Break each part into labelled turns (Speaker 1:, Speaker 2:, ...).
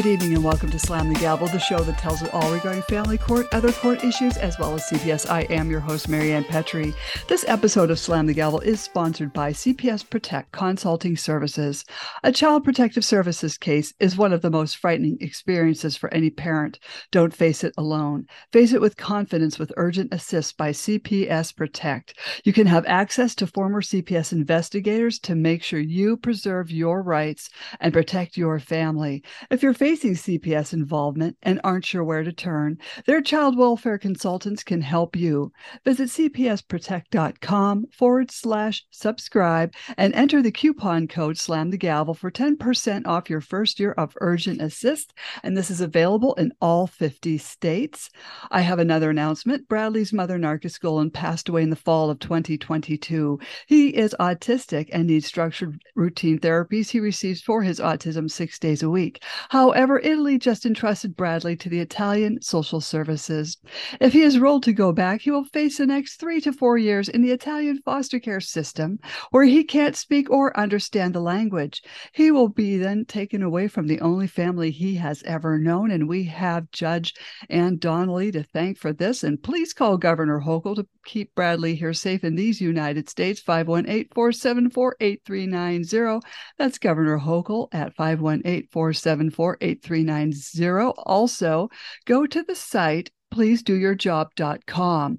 Speaker 1: Good evening and welcome to Slam the Gavel, the show that tells it all regarding family court, other court issues, as well as CPS. I am your host, Marianne Petrie. This episode of Slam the Gavel is sponsored by CPS Protect Consulting Services. A child protective services case is one of the most frightening experiences for any parent. Don't face it alone. Face it with confidence with Urgent Assist by CPS Protect. You can have access to former CPS investigators to make sure you preserve your rights and protect your family. If you're facing CPS involvement and aren't sure where to turn, their child welfare consultants can help you. Visit cpsprotect.com forward slash subscribe and enter the coupon code slam the gavel for 10% off your first year of urgent assist. And this is available in all 50 states. I have another announcement. Bradley's mother, Narkis Golan, passed away in the fall of 2022. He is autistic and needs structured routine therapies he receives for his autism six days a week. How However, Italy just entrusted Bradley to the Italian social services. If he is ruled to go back, he will face the next three to four years in the Italian foster care system, where he can't speak or understand the language. He will be then taken away from the only family he has ever known, and we have Judge Ann Donnelly to thank for this. And please call Governor Hochul to keep Bradley here safe in these United States, 518 474 8390. That's Governor Hochul at 518 474 8390. Also, go to the site pleasedoyourjob.com.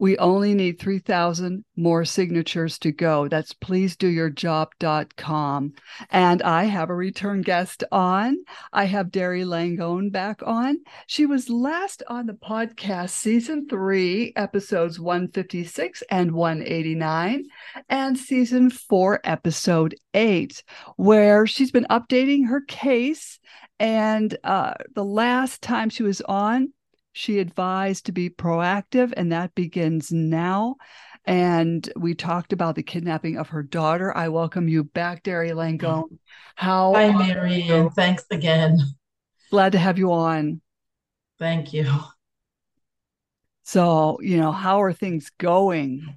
Speaker 1: We only need 3,000 more signatures to go. That's please do your pleasedoyourjob.com. And I have a return guest on. I have Dari Langone back on. She was last on the podcast, season three, episodes 156 and 189, and season four, episode eight, where she's been updating her case. And uh, the last time she was on, she advised to be proactive, and that begins now. And we talked about the kidnapping of her daughter. I welcome you back, Dari Langone. How
Speaker 2: Hi, Marianne. Thanks again.
Speaker 1: Glad to have you on.
Speaker 2: Thank you.
Speaker 1: So, you know, how are things going?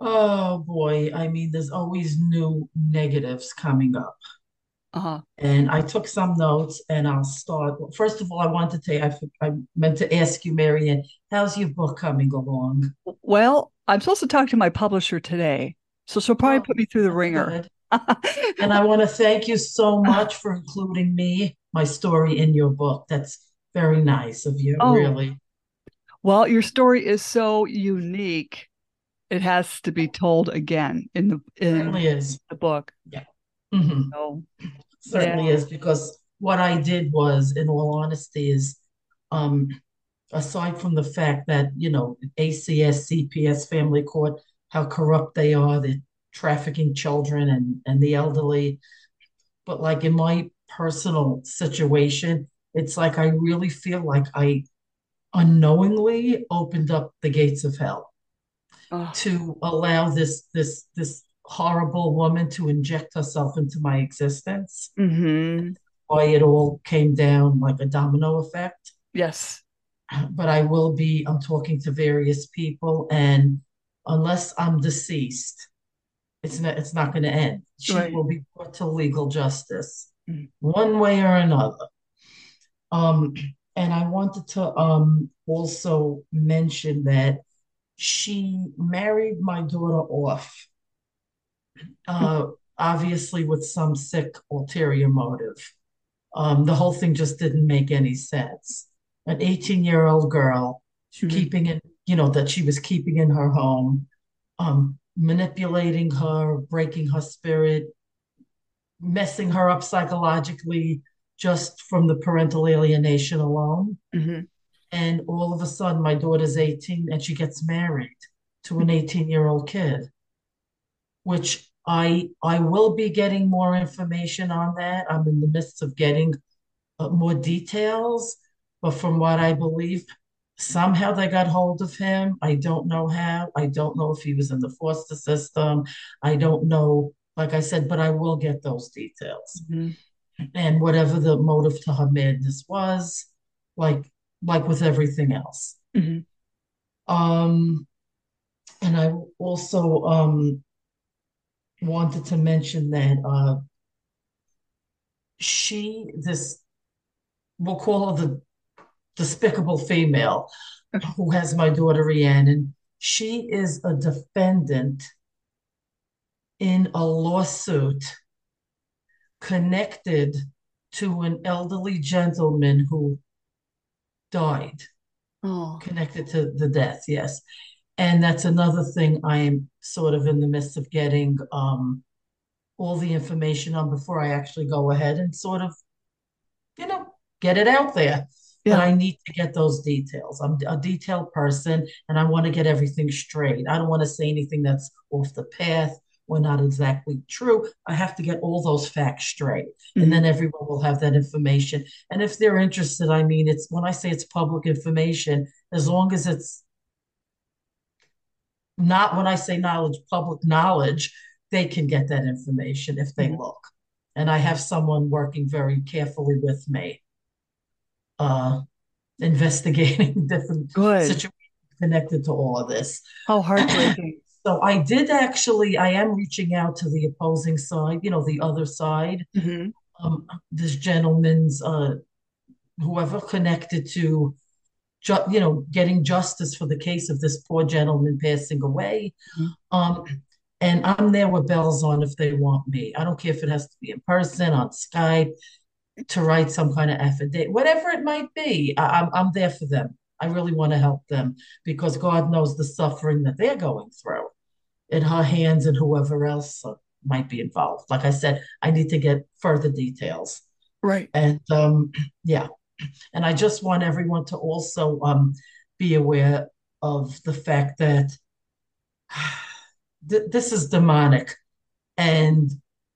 Speaker 2: Oh boy, I mean, there's always new negatives coming up.
Speaker 1: Uh-huh.
Speaker 2: And I took some notes and I'll start. First of all, I want to tell you, I, I meant to ask you, Marianne, how's your book coming along?
Speaker 1: Well, I'm supposed to talk to my publisher today. So she'll probably oh, put me through the ringer.
Speaker 2: and I want to thank you so much for including me, my story in your book. That's very nice of you, oh. really.
Speaker 1: Well, your story is so unique. It has to be told again in the in
Speaker 2: Certainly is.
Speaker 1: the book.
Speaker 2: Yeah. Mm-hmm. So certainly yeah. is because what I did was, in all honesty, is um, aside from the fact that you know ACS, CPS, family court, how corrupt they are, they're trafficking children and and the elderly, but like in my personal situation, it's like I really feel like I unknowingly opened up the gates of hell oh. to allow this this this horrible woman to inject herself into my existence.
Speaker 1: Mm-hmm.
Speaker 2: Why it all came down like a domino effect.
Speaker 1: Yes.
Speaker 2: But I will be, I'm talking to various people, and unless I'm deceased, it's not it's not going to end. She right. will be brought to legal justice mm-hmm. one way or another. Um, and I wanted to um also mention that she married my daughter off uh, obviously with some sick ulterior motive. Um, the whole thing just didn't make any sense. An 18 year old girl mm-hmm. keeping it, you know, that she was keeping in her home, um, manipulating her, breaking her spirit, messing her up psychologically just from the parental alienation alone.
Speaker 1: Mm-hmm.
Speaker 2: And all of a sudden, my daughter's 18 and she gets married to an 18 year old kid, which I I will be getting more information on that. I'm in the midst of getting uh, more details, but from what I believe, somehow they got hold of him. I don't know how. I don't know if he was in the foster system. I don't know, like I said, but I will get those details.
Speaker 1: Mm-hmm.
Speaker 2: And whatever the motive to her madness was, like like with everything else.
Speaker 1: Mm-hmm.
Speaker 2: Um, and I also um wanted to mention that uh, she, this we'll call her the despicable female who has my daughter Rhiannon. She is a defendant in a lawsuit connected to an elderly gentleman who died.
Speaker 1: Oh.
Speaker 2: Connected to the death, yes. And that's another thing I am sort of in the midst of getting um, all the information on before I actually go ahead and sort of, you know, get it out there. Yeah. But I need to get those details. I'm a detailed person and I want to get everything straight. I don't want to say anything that's off the path or not exactly true. I have to get all those facts straight. Mm-hmm. And then everyone will have that information. And if they're interested, I mean, it's when I say it's public information, as long as it's not when I say knowledge, public knowledge, they can get that information if they mm-hmm. look. And I have someone working very carefully with me uh, investigating different Good. situations connected to all of this.
Speaker 1: How heartbreaking.
Speaker 2: so I did actually, I am reaching out to the opposing side, you know, the other side. Mm-hmm. Um, this gentleman's, uh, whoever connected to, ju- you know, getting justice for the case of this poor gentleman passing away. Mm-hmm. Um, and I'm there with bells on if they want me. I don't care if it has to be in person, on Skype, to write some kind of affidavit, whatever it might be. I, I'm, I'm there for them. I really want to help them because God knows the suffering that they're going through in her hands and whoever else uh, might be involved. Like I said, I need to get further details.
Speaker 1: Right.
Speaker 2: And um, yeah. And I just want everyone to also um, be aware of the fact that th- this is demonic. And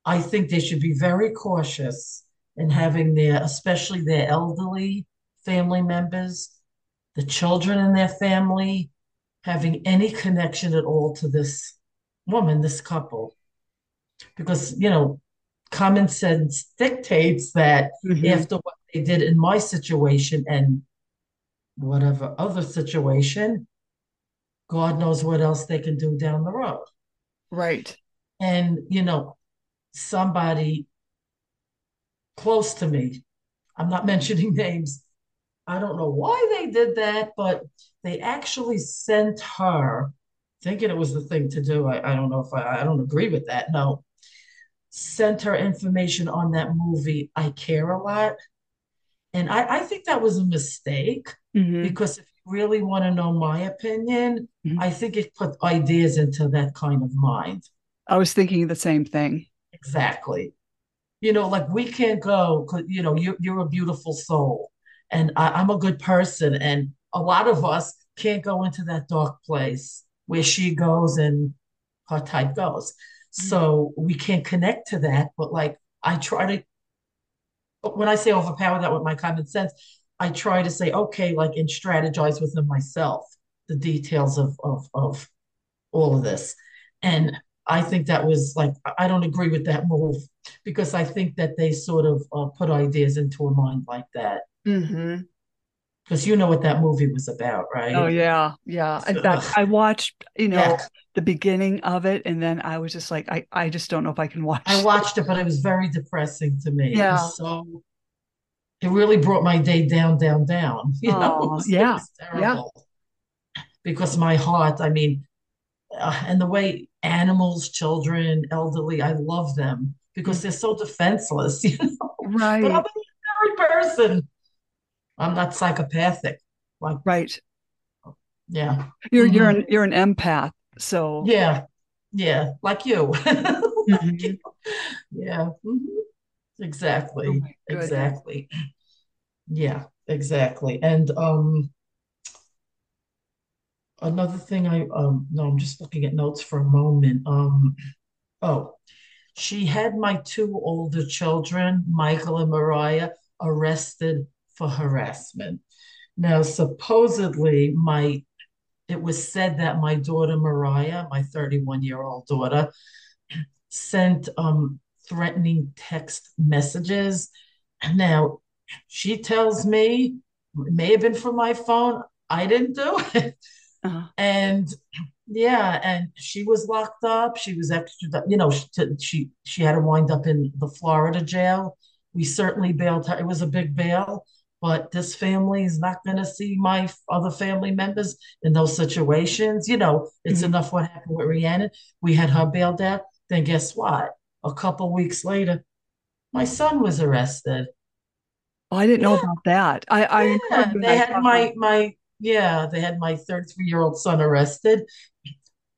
Speaker 2: I think they should be very cautious and having their, especially their elderly family members, the children in their family, having any connection at all to this woman, this couple. Because, you know, common sense dictates that mm-hmm. after what they did in my situation and whatever other situation, God knows what else they can do down the road.
Speaker 1: Right.
Speaker 2: And, you know, somebody close to me. I'm not mentioning names. I don't know why they did that, but they actually sent her, thinking it was the thing to do. I, I don't know if I, I don't agree with that. No, sent her information on that movie, I Care a Lot. And I, I think that was a mistake mm-hmm. because if you really want to know my opinion, mm-hmm. I think it put ideas into that kind of mind.
Speaker 1: I was thinking the same thing.
Speaker 2: Exactly you know, like we can't go, you know, you're, you're a beautiful soul and I, I'm a good person. And a lot of us can't go into that dark place where she goes and her type goes. Mm-hmm. So we can't connect to that. But like I try to, when I say overpower that with my common sense, I try to say, okay, like and strategize within myself the details of of of all of this. And I think that was like I don't agree with that move because I think that they sort of uh, put ideas into a mind like that.
Speaker 1: Mm-hmm.
Speaker 2: Because you know what that movie was about, right?
Speaker 1: Oh yeah, yeah. In fact, I watched you know yeah. The beginning of it, and then I was just like, I I just don't know if I can watch.
Speaker 2: I watched it, but it was very depressing to me.
Speaker 1: Yeah.
Speaker 2: so it really brought my day down, down, down. You oh, know?
Speaker 1: Yeah. Yeah.
Speaker 2: Because my heart, I mean, uh, and the way animals, children, elderly, I love them because they're so defenseless, you know.
Speaker 1: Right.
Speaker 2: But I'm a very person. I'm not psychopathic. Like
Speaker 1: right.
Speaker 2: Yeah.
Speaker 1: You're mm-hmm. you're an you're an empath. So
Speaker 2: yeah. Yeah. Like you. mm-hmm. like you. Yeah. Mm-hmm. Exactly. Oh exactly. Yeah, exactly. And um another thing I um no, I'm just looking at notes for a moment. Um oh, she had my two older children, Michael and Mariah, arrested for harassment. Now, supposedly, my it was said that my daughter Mariah, my 31 year old daughter, sent um, threatening text messages. Now, she tells me it may have been from my phone. I didn't do it. Uh-huh. And yeah, and she was locked up. She was extra, you know, she, she she had to wind up in the Florida jail. We certainly bailed her. It was a big bail, but this family is not going to see my other family members in those situations. You know, it's mm-hmm. enough what happened with Rhiannon. We had her bailed out. Then guess what? A couple weeks later, my son was arrested.
Speaker 1: Oh, I didn't yeah. know about that. I, I
Speaker 2: yeah, they had my my yeah, they had my 33 year old son arrested.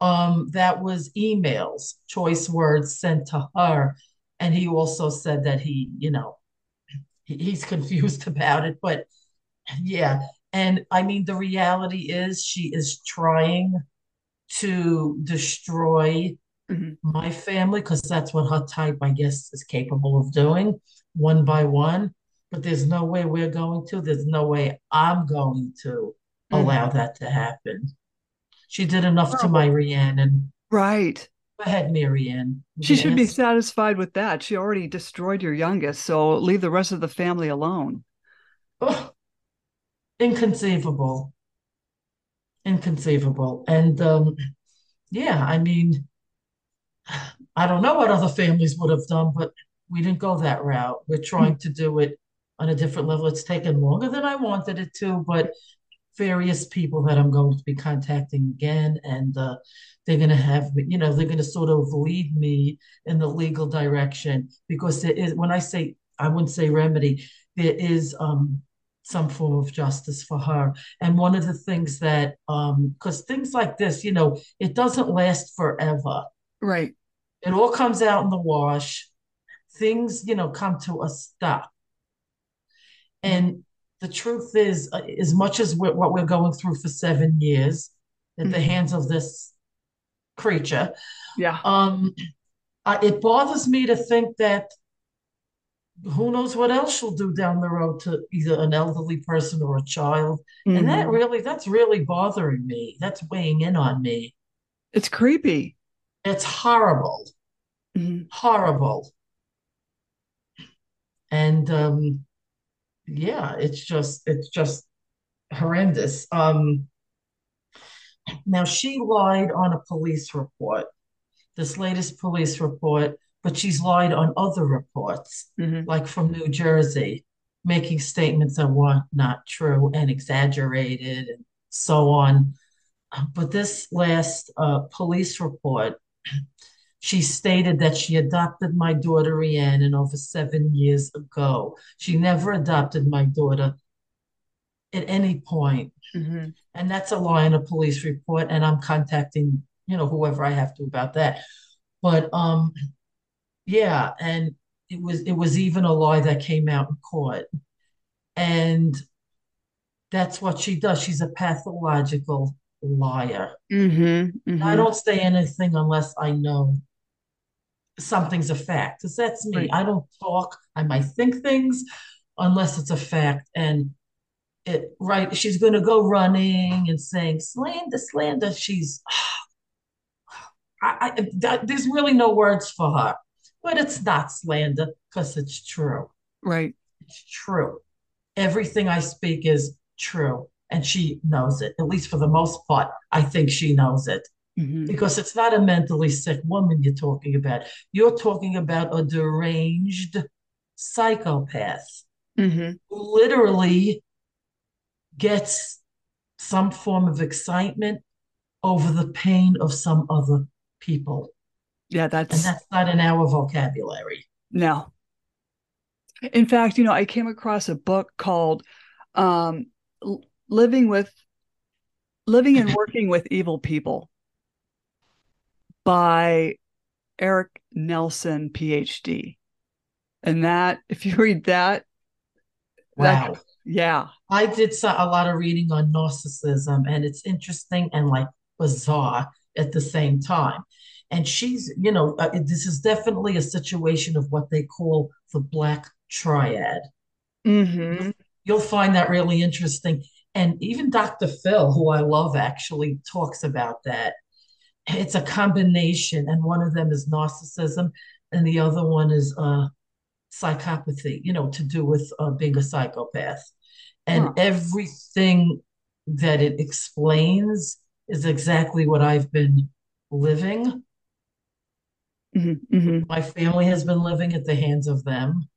Speaker 2: Um, that was emails, choice words sent to her, and he also said that he, you know, he's confused about it. But yeah, and I mean, the reality is she is trying to destroy mm-hmm. my family because that's what her type, I guess, is capable of doing one by one. But there's no way we're going to. There's no way I'm going to mm-hmm. allow that to happen. She did enough to my Rhiannon.
Speaker 1: Right.
Speaker 2: Go ahead, Marianne.
Speaker 1: She should be satisfied with that. She already destroyed your youngest, so leave the rest of the family alone.
Speaker 2: Oh, inconceivable. Inconceivable. And um, yeah, I mean, I don't know what other families would have done, but we didn't go that route. We're trying to do it on a different level. It's taken longer than I wanted it to, but various people that I'm going to be contacting again, and uh, they're going to have, you know, they're going to sort of lead me in the legal direction because there is, when I say, I wouldn't say remedy, there is um, some form of justice for her. And one of the things that, because um, things like this, you know, it doesn't last forever.
Speaker 1: Right.
Speaker 2: It all comes out in the wash. Things, you know, come to a stop. And the truth is, uh, as much as we're, what we're going through for seven years at mm-hmm. the hands of this creature,
Speaker 1: yeah,
Speaker 2: um, uh, it bothers me to think that who knows what else she'll do down the road to either an elderly person or a child, mm-hmm. and that mm-hmm. really, that's really bothering me. That's weighing in on me.
Speaker 1: It's creepy.
Speaker 2: It's horrible, mm-hmm. horrible, and um, yeah, it's just it's just horrendous. Um, now she lied on a police report, this latest police report, but she's lied on other reports, mm-hmm. like from New Jersey, making statements that were not true and exaggerated and so on. But this last uh, police report she stated that she adopted my daughter Rhiannon over seven years ago. She never adopted my daughter at any point. Mm-hmm. And that's a lie in a police report. And I'm contacting, you know, whoever I have to about that. But um, yeah, and it was it was even a lie that came out in court. And that's what she does. She's a pathological liar. Mm-hmm, mm-hmm. I don't say anything unless I know something's a fact because that's me. Right. I don't talk. I might think things unless it's a fact. And it right, she's going to go running and saying slander, slander. She's, I, I that, there's really no words for her, but it's not slander because it's true.
Speaker 1: Right,
Speaker 2: it's true. Everything I speak is true, and she knows it. At least for the most part, I think she knows it. Mm-hmm. Because it's not a mentally sick woman you're talking about. You're talking about a deranged psychopath mm-hmm. who literally gets some form of excitement over the pain of some other people.
Speaker 1: Yeah, that's
Speaker 2: and that's not in our vocabulary.
Speaker 1: No. In fact, you know, I came across a book called um, "Living with Living and Working with Evil People," by Eric Nelson, PhD. And that, if you read that,
Speaker 2: wow.
Speaker 1: That, yeah.
Speaker 2: I did a lot of reading on narcissism, and it's interesting and like bizarre at the same time. And she's, you know, uh, this is definitely a situation of what they call the black triad. Mm-hmm. You'll find that really interesting. And even Dr. Phil, who I love, actually talks about that it's a combination, and one of them is narcissism, and the other one is uh, psychopathy. You know, to do with uh, being a psychopath, and huh. everything that it explains is exactly what I've been living. Mm-hmm, mm-hmm. My family has been living at the hands of them.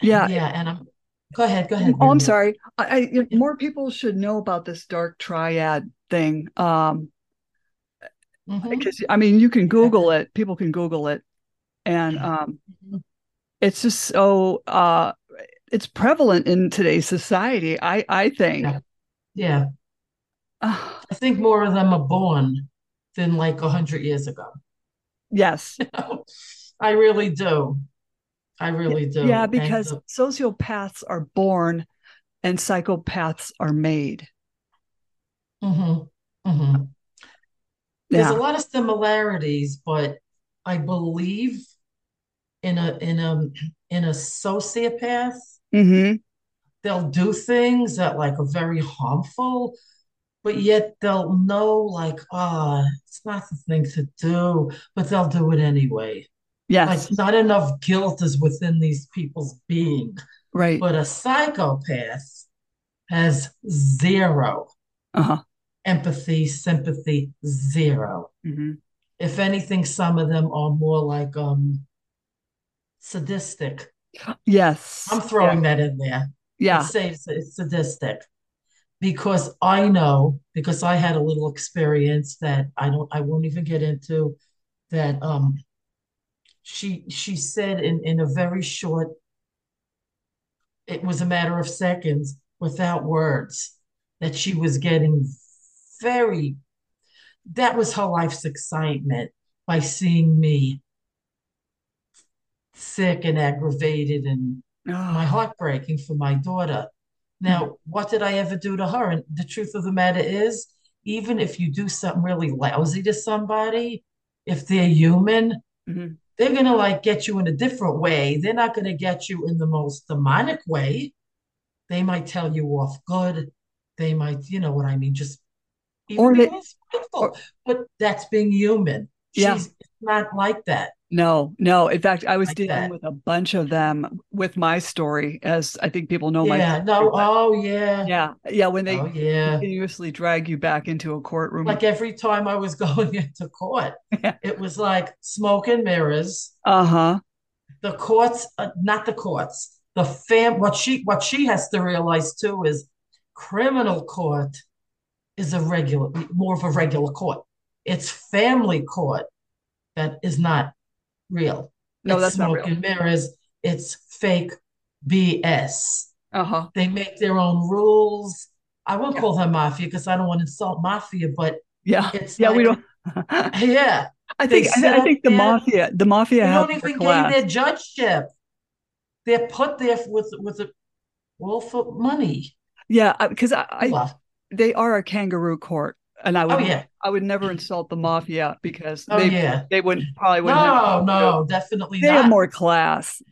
Speaker 1: Yeah,
Speaker 2: yeah, and I'm Go ahead. Go ahead.
Speaker 1: Oh, I'm sorry. I, I more people should know about this dark triad thing. Um, mm-hmm. because I mean, you can Google it. People can Google it, and um, mm-hmm. it's just so uh, it's prevalent in today's society. I I think.
Speaker 2: Yeah. yeah. I think more of them are born than like a hundred years ago.
Speaker 1: Yes.
Speaker 2: I really do. I really do.
Speaker 1: Yeah, because sociopaths are born and psychopaths are made.
Speaker 2: Mm-hmm. Mm-hmm. There's yeah. a lot of similarities, but I believe in a in a in a sociopath,
Speaker 1: mm-hmm.
Speaker 2: they'll do things that like are very harmful, but yet they'll know like, ah, oh, it's not the thing to do, but they'll do it anyway.
Speaker 1: Yes.
Speaker 2: Like not enough guilt is within these people's being.
Speaker 1: Right.
Speaker 2: But a psychopath has 0
Speaker 1: uh-huh.
Speaker 2: Empathy, sympathy, 0
Speaker 1: mm-hmm.
Speaker 2: If anything, some of them are more like um sadistic.
Speaker 1: Yes.
Speaker 2: I'm throwing yeah. that in there.
Speaker 1: Yeah.
Speaker 2: Say it's, it's sadistic because I know because I had a little experience that I don't I won't even get into that um she she said in in a very short it was a matter of seconds without words that she was getting very that was her life's excitement by seeing me sick and aggravated and oh. my heart breaking for my daughter now mm-hmm. what did i ever do to her and the truth of the matter is even if you do something really lousy to somebody if they're human
Speaker 1: mm-hmm
Speaker 2: they're going to like get you in a different way. They're not going to get you in the most demonic way. They might tell you off good. They might, you know what I mean, just or they, or, but that's being human.
Speaker 1: Yeah.
Speaker 2: She's not like that.
Speaker 1: No, no. In fact, I was like dealing that. with a bunch of them with my story, as I think people know
Speaker 2: yeah,
Speaker 1: my.
Speaker 2: Yeah. No. Oh, yeah.
Speaker 1: Yeah. Yeah. When they
Speaker 2: oh, yeah.
Speaker 1: continuously drag you back into a courtroom.
Speaker 2: Like every time I was going into court, yeah. it was like smoke and mirrors.
Speaker 1: Uh huh.
Speaker 2: The courts, uh, not the courts. The fam. What she what she has to realize too is, criminal court is a regular, more of a regular court. It's family court that is not real.
Speaker 1: No,
Speaker 2: it's
Speaker 1: that's
Speaker 2: smoke
Speaker 1: not real.
Speaker 2: and mirrors. It's fake BS.
Speaker 1: Uh-huh.
Speaker 2: They make their own rules. I won't yeah. call her mafia because I don't want to insult mafia, but
Speaker 1: yeah,
Speaker 2: it's
Speaker 1: yeah,
Speaker 2: like,
Speaker 1: we don't.
Speaker 2: yeah,
Speaker 1: I think I, I, think the mafia, the mafia,
Speaker 2: they don't even gain their judgeship. They're put there with with a well for money.
Speaker 1: Yeah, because I, I they are a kangaroo court and I would
Speaker 2: oh, yeah.
Speaker 1: I would never insult the mafia because
Speaker 2: oh,
Speaker 1: they
Speaker 2: yeah.
Speaker 1: they wouldn't probably wouldn't
Speaker 2: no have, no definitely
Speaker 1: they
Speaker 2: not.
Speaker 1: have more class.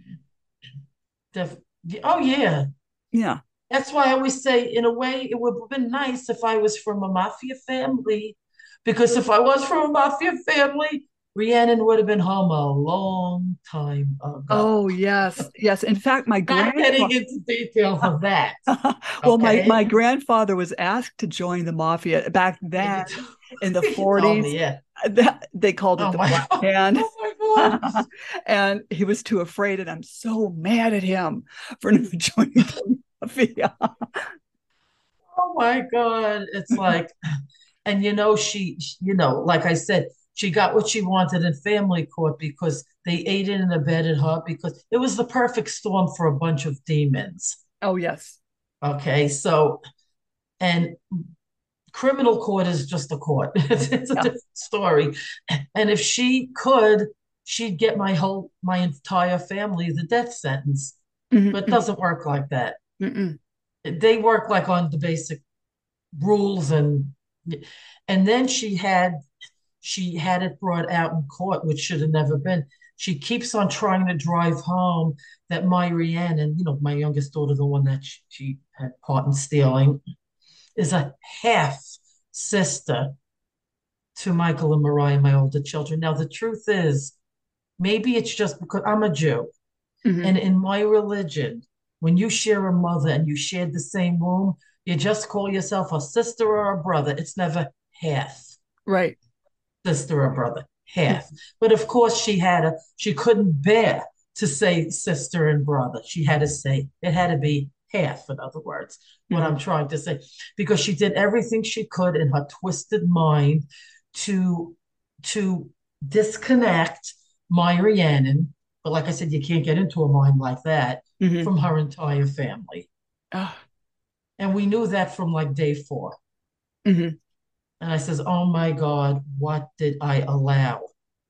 Speaker 2: Def- oh yeah
Speaker 1: yeah.
Speaker 2: That's why I always say, in a way, it would have been nice if I was from a mafia family, because if I was from a mafia family, Rhiannon would have been home a long time ago.
Speaker 1: Oh yes, yes. In fact, my
Speaker 2: grandfather. I'm getting into details of that.
Speaker 1: well, okay? my my grandfather was asked to join the mafia back then in the forties.
Speaker 2: yeah,
Speaker 1: they called it oh the black hand. Oh and he was too afraid, and I'm so mad at him for not joining the mafia.
Speaker 2: oh my god! It's like, and you know, she, you know, like I said she got what she wanted in family court because they ate aided and abetted her because it was the perfect storm for a bunch of demons.
Speaker 1: Oh, yes.
Speaker 2: Okay. So, and criminal court is just a court, it's, it's a yeah. different story. And if she could, she'd get my whole, my entire family the death sentence. Mm-hmm. But it doesn't work like that.
Speaker 1: Mm-mm.
Speaker 2: They work like on the basic rules and and then she had she had it brought out in court, which should have never been. She keeps on trying to drive home that my Rhiannon, you know, my youngest daughter, the one that she, she had part in stealing, is a half sister to Michael and Mariah, my older children. Now, the truth is, maybe it's just because I'm a Jew. Mm-hmm. And in my religion, when you share a mother and you shared the same womb, you just call yourself a sister or a brother. It's never half.
Speaker 1: Right
Speaker 2: sister or brother, half. But of course, she had a she couldn't bear to say sister and brother. She had to say it had to be half, in other words, what mm-hmm. I'm trying to say, because she did everything she could in her twisted mind to to disconnect my Rhiannon. But like I said, you can't get into a mind like that mm-hmm. from her entire family. Oh. And we knew that from like day 4 mm-hmm. And I says, Oh my God, what did I allow?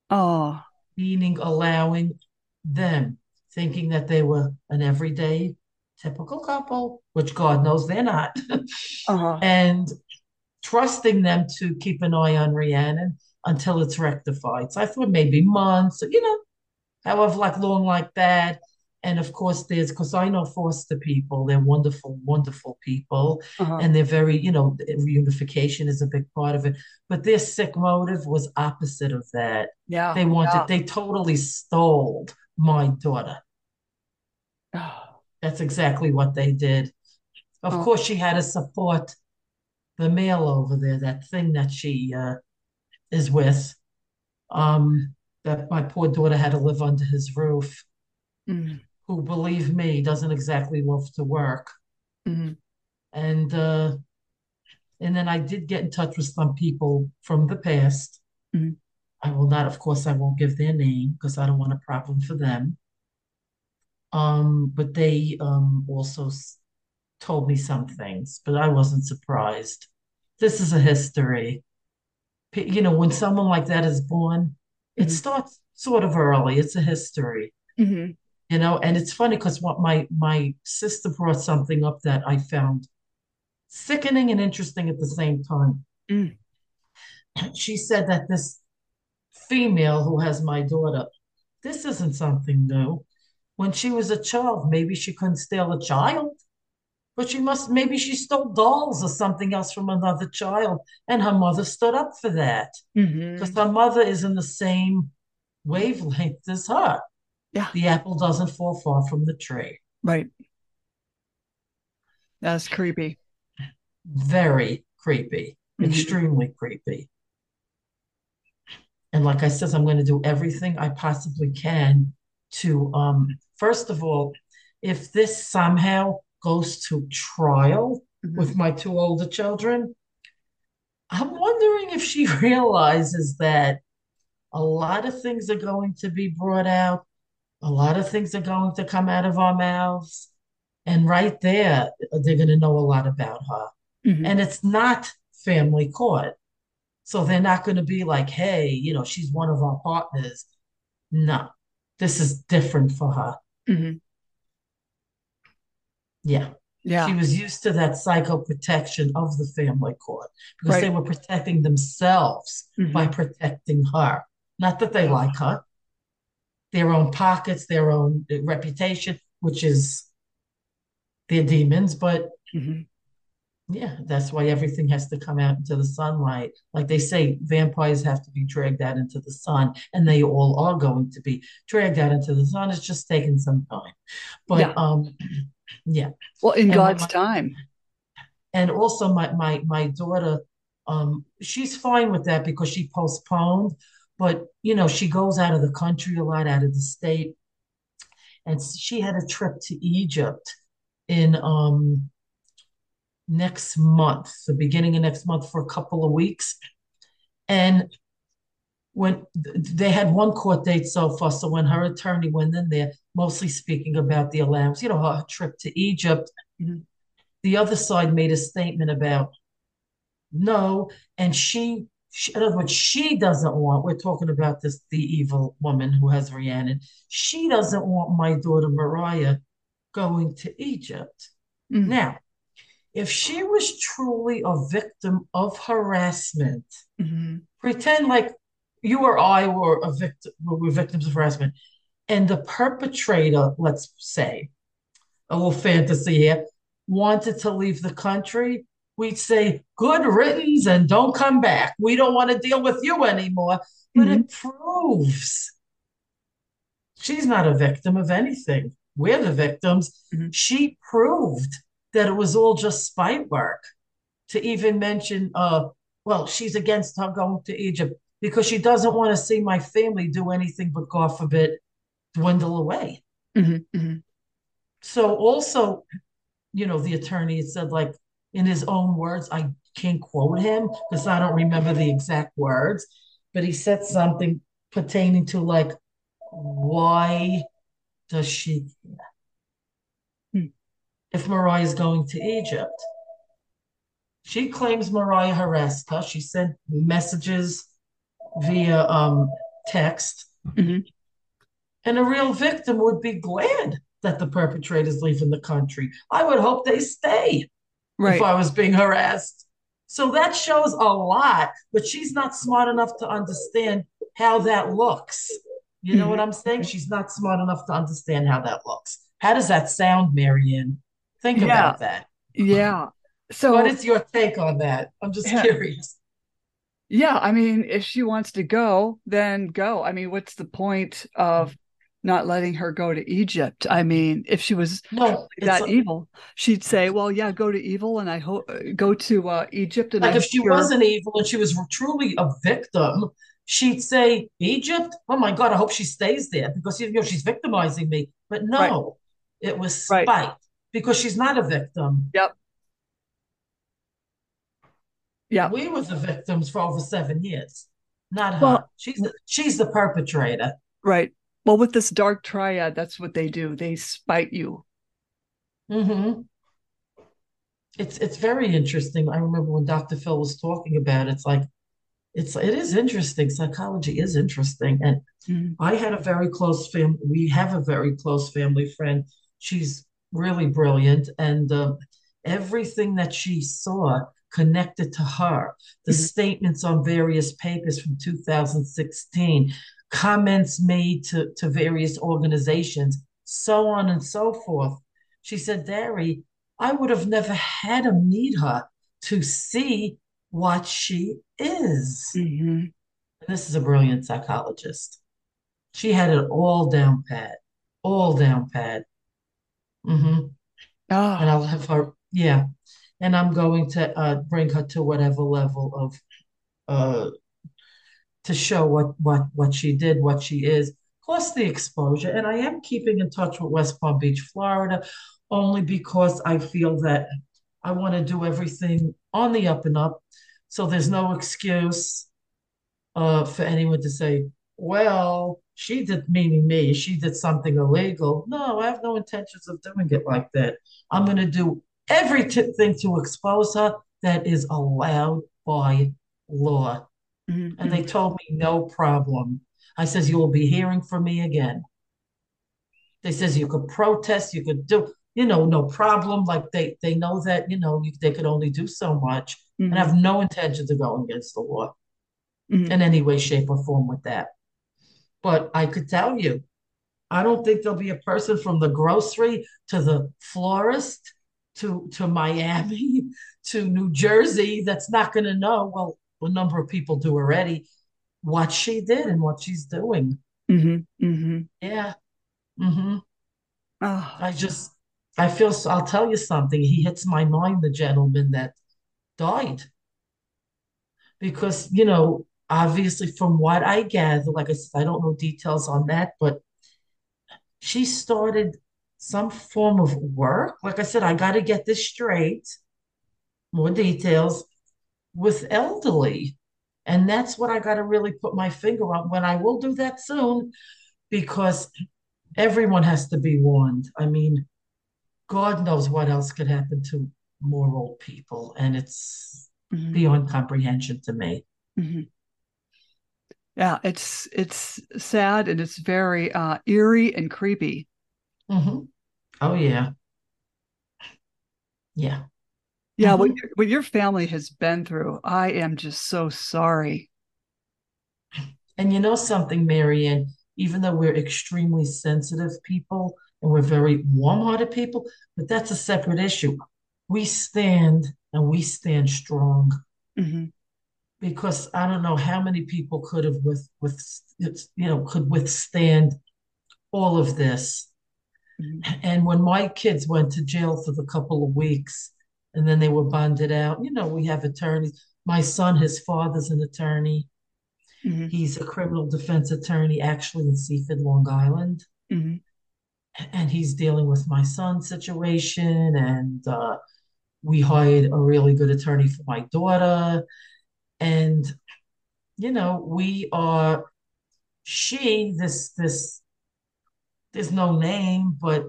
Speaker 1: Oh.
Speaker 2: Meaning allowing them, thinking that they were an everyday typical couple, which God knows they're not. uh-huh. And trusting them to keep an eye on Rhiannon until it's rectified. So I thought maybe months, you know, however like long like that. And of course, there's because I know foster people, they're wonderful, wonderful people, uh-huh. and they're very, you know, reunification is a big part of it. But their sick motive was opposite of that.
Speaker 1: Yeah,
Speaker 2: they wanted, yeah. they totally stole my daughter. That's exactly what they did. Of oh. course, she had to support the male over there, that thing that she uh, is with. Um, that my poor daughter had to live under his roof. Mm who, believe me, doesn't exactly love to work. Mm-hmm. And uh, and then I did get in touch with some people from the past. Mm-hmm. I will not, of course, I won't give their name because I don't want a problem for them. Um, but they um, also s- told me some things, but I wasn't surprised. This is a history. You know, when someone like that is born, mm-hmm. it starts sort of early. It's a history. Mm-hmm you know and it's funny because what my my sister brought something up that i found sickening and interesting at the same time mm. she said that this female who has my daughter this isn't something new when she was a child maybe she couldn't steal a child but she must maybe she stole dolls or something else from another child and her mother stood up for that because mm-hmm. her mother is in the same wavelength as her
Speaker 1: yeah.
Speaker 2: The apple doesn't fall far from the tree.
Speaker 1: Right. That's creepy.
Speaker 2: Very creepy. Mm-hmm. Extremely creepy. And like I said, I'm going to do everything I possibly can to, um, first of all, if this somehow goes to trial mm-hmm. with my two older children, I'm wondering if she realizes that a lot of things are going to be brought out a lot of things are going to come out of our mouths. And right there, they're going to know a lot about her. Mm-hmm. And it's not family court. So they're not going to be like, hey, you know, she's one of our partners. No, this is different for her. Mm-hmm. Yeah.
Speaker 1: Yeah.
Speaker 2: She was used to that psycho protection of the family court because right. they were protecting themselves mm-hmm. by protecting her. Not that they like her, their own pockets, their own reputation, which is their demons. But mm-hmm. yeah, that's why everything has to come out into the sunlight. Like they say, vampires have to be dragged out into the sun, and they all are going to be dragged out into the sun. It's just taking some time. But yeah. um yeah.
Speaker 1: Well, in and God's my, time.
Speaker 2: And also my my my daughter, um, she's fine with that because she postponed but you know she goes out of the country a lot out of the state and she had a trip to egypt in um next month the beginning of next month for a couple of weeks and when they had one court date so far so when her attorney went in there mostly speaking about the allowance you know her trip to egypt mm-hmm. the other side made a statement about no and she she, in other words, she doesn't want, we're talking about this, the evil woman who has Rhiannon. She doesn't want my daughter Mariah going to Egypt. Mm-hmm. Now, if she was truly a victim of harassment, mm-hmm. pretend like you or I were a victim, were victims of harassment, and the perpetrator, let's say, a little fantasy here, wanted to leave the country, we'd say, good riddance and don't come back. We don't want to deal with you anymore. But mm-hmm. it proves she's not a victim of anything. We're the victims. Mm-hmm. She proved that it was all just spite work to even mention, uh, well, she's against her going to Egypt because she doesn't want to see my family do anything but, God forbid, dwindle away. Mm-hmm. mm-hmm. So also, you know, the attorney had said, like, in his own words, I can't quote him because I don't remember the exact words, but he said something pertaining to, like, why does she hmm. if Mariah is going to Egypt? She claims Mariah harassed her. She sent messages via um, text. Mm-hmm. And a real victim would be glad that the perpetrator's leaving the country. I would hope they stay right. if I was being harassed. So that shows a lot, but she's not smart enough to understand how that looks. You know mm-hmm. what I'm saying? She's not smart enough to understand how that looks. How does that sound, Marianne? Think yeah. about that.
Speaker 1: Yeah. So,
Speaker 2: what is your take on that? I'm just yeah. curious.
Speaker 1: Yeah, I mean, if she wants to go, then go. I mean, what's the point of not letting her go to Egypt. I mean, if she was no, that evil, she'd say, "Well, yeah, go to evil, and I hope go to uh, Egypt." And
Speaker 2: like I if she wasn't evil and she was truly a victim, she'd say, "Egypt? Oh my God, I hope she stays there because you know she's victimizing me." But no, right. it was spite right. because she's not a victim.
Speaker 1: Yep. Yeah,
Speaker 2: we were the victims for over seven years, not her. She's the, she's the perpetrator.
Speaker 1: Right. Well, with this dark triad, that's what they do. They spite you.
Speaker 2: Mm-hmm. It's it's very interesting. I remember when Dr. Phil was talking about it, it's like it's it is interesting. Psychology is interesting. And mm-hmm. I had a very close family. We have a very close family friend. She's really brilliant. And uh, everything that she saw connected to her. The mm-hmm. statements on various papers from 2016, comments made to, to various organizations, so on and so forth. She said, Dari, I would have never had to meet her to see what she is. Mm-hmm. This is a brilliant psychologist. She had it all down pat, all down pat. Mm-hmm. Oh. And I'll have her, yeah. And I'm going to uh, bring her to whatever level of uh, to show what what what she did, what she is, plus the exposure. And I am keeping in touch with West Palm Beach, Florida, only because I feel that I want to do everything on the up and up. So there's no excuse uh, for anyone to say, well, she did, meaning me, she did something illegal. No, I have no intentions of doing it like that. I'm going to do everything to expose her that is allowed by law. Mm-hmm. And they told me, no problem. I says, you will be hearing from me again. They says you could protest, you could do, you know, no problem. Like they they know that, you know, you, they could only do so much mm-hmm. and have no intention to go against the law mm-hmm. in any way, shape, or form with that. But I could tell you, I don't think there'll be a person from the grocery to the florist to to Miami to New Jersey that's not going to know. Well, a number of people do already, what she did and what she's doing. Mm-hmm, mm-hmm. Yeah. Mm-hmm. Oh. I just, I feel, so, I'll tell you something. He hits my mind, the gentleman that died. Because, you know, obviously from what I gather, like I said, I don't know details on that, but she started some form of work. Like I said, I got to get this straight. More details with elderly. And that's what I got to really put my finger on when I will do that soon because everyone has to be warned. I mean, God knows what else could happen to more old people, and it's mm-hmm. beyond comprehension to me. Mm-hmm.
Speaker 1: Yeah, it's it's sad and it's very uh, eerie and creepy.
Speaker 2: Mm-hmm. Oh yeah, yeah.
Speaker 1: Yeah, mm-hmm. what, your, what your family has been through, I am just so sorry.
Speaker 2: And you know something, Marianne, even though we're extremely sensitive people and we're very warm hearted people, but that's a separate issue. We stand and we stand strong. Mm-hmm. Because I don't know how many people could have with with you know could withstand all of this. Mm-hmm. And when my kids went to jail for the couple of weeks, and then they were bonded out. You know, we have attorneys. My son, his father's an attorney. Mm-hmm. He's a criminal defense attorney, actually in Seaford, Long Island. Mm-hmm. and he's dealing with my son's situation and uh, we hired a really good attorney for my daughter and you know we are she this this there's no name but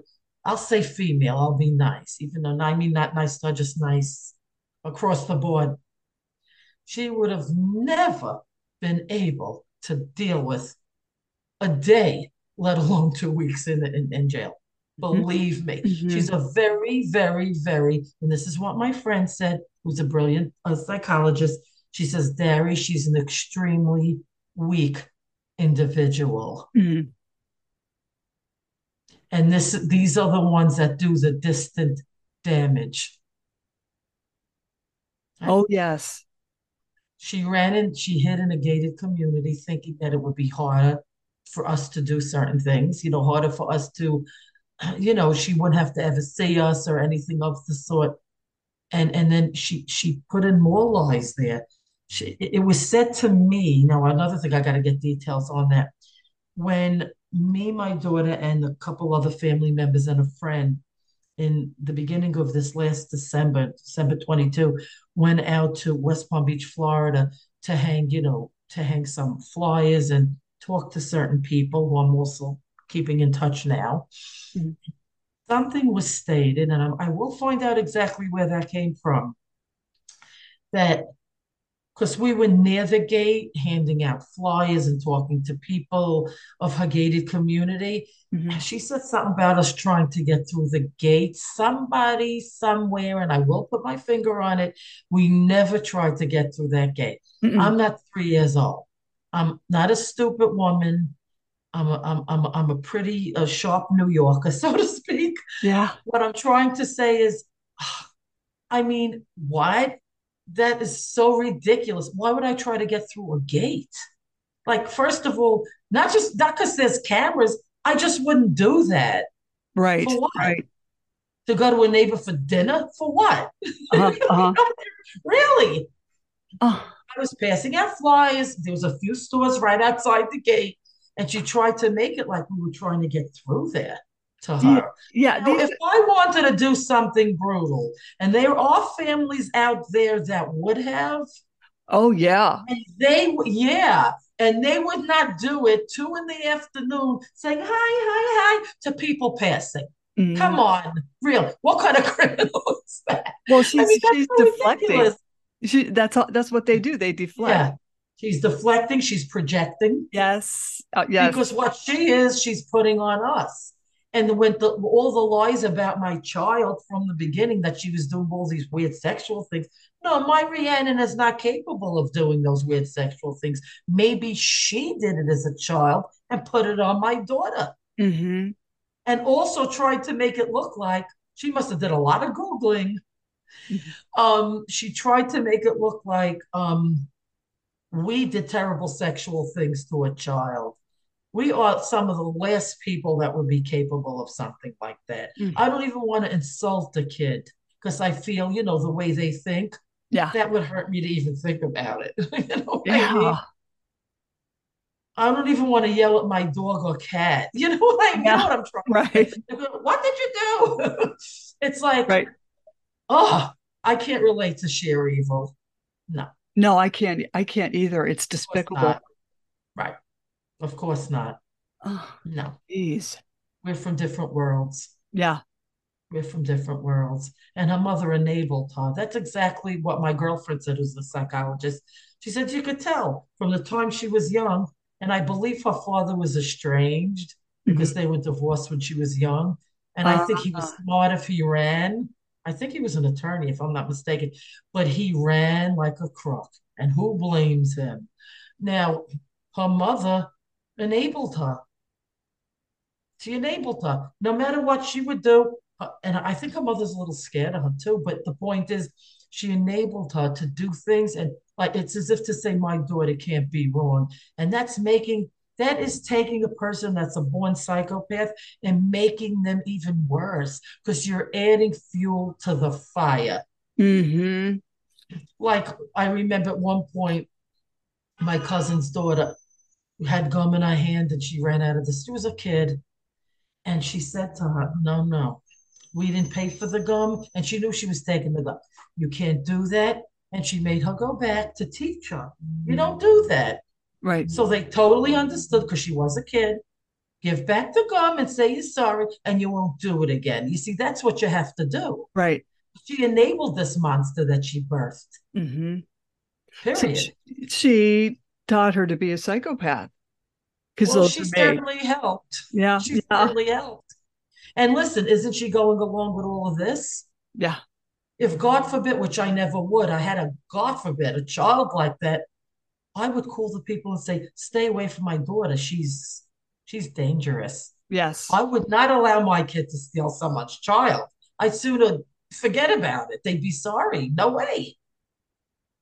Speaker 2: i'll say female i'll be nice even though i mean not nice not just nice across the board she would have never been able to deal with a day let alone two weeks in, in, in jail Mm-hmm. Believe me, mm-hmm. she's a very, very, very, and this is what my friend said, who's a brilliant uh, psychologist. She says, Dari, she's an extremely weak individual. Mm-hmm. And this these are the ones that do the distant damage.
Speaker 1: Oh, yes.
Speaker 2: She ran in, she hid in a gated community thinking that it would be harder for us to do certain things, you know, harder for us to you know, she wouldn't have to ever see us or anything of the sort. And and then she she put in more lies there. She, it was said to me. Now another thing I got to get details on that. When me, my daughter, and a couple other family members and a friend in the beginning of this last December, December 22, went out to West Palm Beach, Florida to hang, you know, to hang some flyers and talk to certain people who I'm also keeping in touch now. Mm-hmm. Something was stated, and I, I will find out exactly where that came from. That because we were near the gate handing out flyers and talking to people of her gated community. Mm-hmm. She said something about us trying to get through the gate. Somebody somewhere, and I will put my finger on it, we never tried to get through that gate. Mm-mm. I'm not three years old. I'm not a stupid woman. I'm a, I'm, I'm, a, I'm a pretty uh, sharp New Yorker, so to speak.
Speaker 1: Yeah.
Speaker 2: What I'm trying to say is, I mean, what? That is so ridiculous. Why would I try to get through a gate? Like, first of all, not just not because there's cameras. I just wouldn't do that.
Speaker 1: Right. For what? Right.
Speaker 2: To go to a neighbor for dinner for what? Uh-huh, uh-huh. really? Oh. I was passing out flyers. There was a few stores right outside the gate and she tried to make it like we were trying to get through there to her.
Speaker 1: Yeah.
Speaker 2: yeah if I wanted to do something brutal, and there are families out there that would have.
Speaker 1: Oh yeah.
Speaker 2: And they yeah. And they would not do it two in the afternoon saying hi, hi, hi to people passing. Mm-hmm. Come on, real. What kind of criminal is that?
Speaker 1: Well, she's I mean, she's so deflecting. She, that's all, that's what they do. They deflect. Yeah.
Speaker 2: She's deflecting, she's projecting.
Speaker 1: Yes. Uh, yes.
Speaker 2: Because what she is, she's putting on us. And when the, all the lies about my child from the beginning that she was doing all these weird sexual things. No, my Rhiannon is not capable of doing those weird sexual things. Maybe she did it as a child and put it on my daughter. Mm-hmm. And also tried to make it look like she must have did a lot of Googling. Mm-hmm. Um, she tried to make it look like um, we did terrible sexual things to a child. We are some of the last people that would be capable of something like that. Mm. I don't even want to insult a kid because I feel, you know, the way they think.
Speaker 1: Yeah.
Speaker 2: That would hurt me to even think about it. you know yeah. I, mean? I don't even want to yell at my dog or cat. You know what I mean? Yeah. What I'm trying right. What did you do? it's like, right. oh, I can't relate to sheer evil. No.
Speaker 1: No, I can't. I can't either. It's despicable.
Speaker 2: Right. Of course not. Oh, no.
Speaker 1: Jeez.
Speaker 2: We're from different worlds.
Speaker 1: Yeah.
Speaker 2: We're from different worlds. And her mother enabled her. That's exactly what my girlfriend said, who's a psychologist. She said you could tell from the time she was young. And I believe her father was estranged mm-hmm. because they were divorced when she was young. And uh-huh. I think he was uh-huh. smart if he ran I think he was an attorney, if I'm not mistaken, but he ran like a crook. And who blames him? Now, her mother enabled her. She enabled her. No matter what she would do, uh, and I think her mother's a little scared of her too, but the point is, she enabled her to do things and like it's as if to say my daughter can't be wrong and that's making that is taking a person that's a born psychopath and making them even worse because you're adding fuel to the fire. Mm-hmm. Like I remember at one point, my cousin's daughter had gum in her hand and she ran out of the. She was a kid, And she said to her, No, no, we didn't pay for the gum. And she knew she was taking the gum. You can't do that. And she made her go back to teach her. You don't do that.
Speaker 1: Right.
Speaker 2: So they totally understood because she was a kid. Give back the gum and say you're sorry, and you won't do it again. You see, that's what you have to do.
Speaker 1: Right.
Speaker 2: She enabled this monster that she birthed.
Speaker 1: Mm-hmm.
Speaker 2: Period.
Speaker 1: So she, she, taught her to be a psychopath.
Speaker 2: Because well, she certainly helped.
Speaker 1: Yeah.
Speaker 2: She
Speaker 1: yeah.
Speaker 2: certainly helped. And listen, isn't she going along with all of this?
Speaker 1: Yeah.
Speaker 2: If God forbid, which I never would, I had a God forbid, a child like that, I would call the people and say, stay away from my daughter. She's she's dangerous.
Speaker 1: Yes.
Speaker 2: I would not allow my kid to steal someone's child. I'd sooner forget about it. They'd be sorry. No way.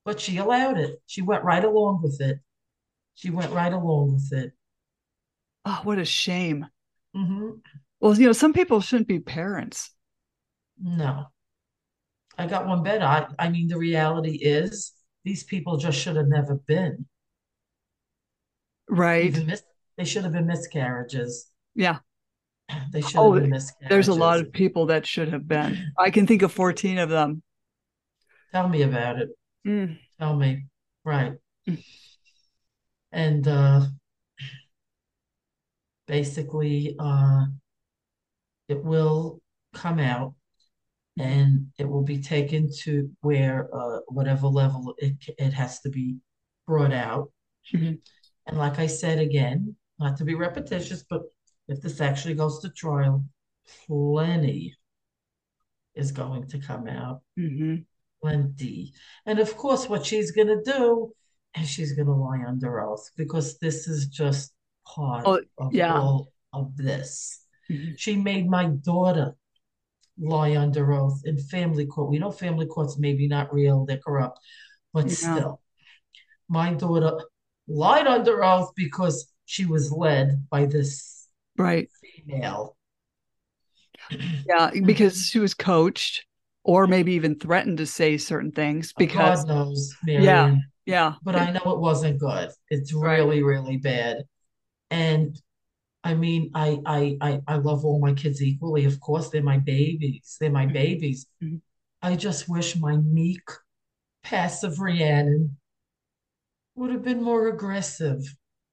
Speaker 2: But she allowed it. She went right along with it. She went right along with it.
Speaker 1: Oh, what a shame.
Speaker 2: Mm-hmm.
Speaker 1: Well, you know, some people shouldn't be parents.
Speaker 2: No. I got one better. I, I mean, the reality is these people just should have never been.
Speaker 1: Right.
Speaker 2: Mis- they should have been miscarriages.
Speaker 1: Yeah.
Speaker 2: They should oh, have been miscarriages.
Speaker 1: There's a lot of people that should have been. I can think of 14 of them.
Speaker 2: Tell me about it.
Speaker 1: Mm.
Speaker 2: Tell me. Right. Mm. And uh basically uh it will come out and it will be taken to where uh, whatever level it, it has to be brought out.
Speaker 1: Mm-hmm.
Speaker 2: And like I said again, not to be repetitious, but if this actually goes to trial, plenty is going to come out.
Speaker 1: Mm-hmm.
Speaker 2: Plenty. And of course, what she's going to do is she's going to lie under oath because this is just part oh, of yeah. all of this. Mm-hmm. She made my daughter lie under oath in family court. We know family courts maybe not real, they're corrupt, but yeah. still, my daughter lied under oath because she was led by this
Speaker 1: right
Speaker 2: female.
Speaker 1: Yeah, because she was coached or maybe even threatened to say certain things because
Speaker 2: God knows, Marianne.
Speaker 1: Yeah. Yeah.
Speaker 2: But I know it wasn't good. It's really, really bad. And I mean, I, I I I love all my kids equally. Of course, they're my babies. They're my mm-hmm. babies.
Speaker 1: Mm-hmm.
Speaker 2: I just wish my meek, passive Rhiannon would have been more aggressive.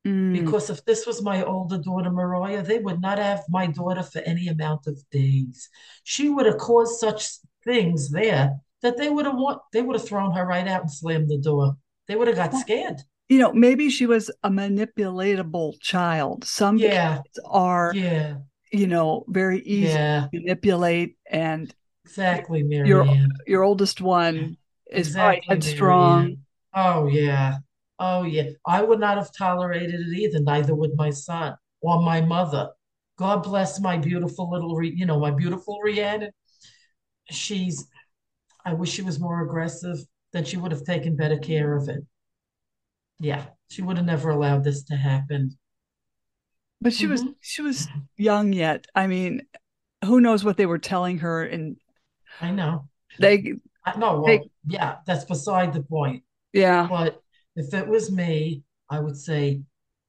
Speaker 1: Mm.
Speaker 2: Because if this was my older daughter Mariah, they would not have my daughter for any amount of days. She would have caused such things there that they would have want they would have thrown her right out and slammed the door. They would have got scared
Speaker 1: you know, maybe she was a manipulatable child. Some
Speaker 2: yeah.
Speaker 1: kids are,
Speaker 2: yeah.
Speaker 1: you know, very easy yeah. to manipulate. And
Speaker 2: exactly, Mary.
Speaker 1: Your your oldest one is exactly, headstrong.
Speaker 2: Oh yeah, oh yeah. I would not have tolerated it either. Neither would my son or my mother. God bless my beautiful little, you know, my beautiful Rhiannon. She's. I wish she was more aggressive. Then she would have taken better care of it yeah, she would have never allowed this to happen.
Speaker 1: But she mm-hmm. was she was young yet. I mean, who knows what they were telling her and
Speaker 2: I know.
Speaker 1: They
Speaker 2: I know, well, they, yeah, that's beside the point.
Speaker 1: Yeah.
Speaker 2: But if it was me, I would say,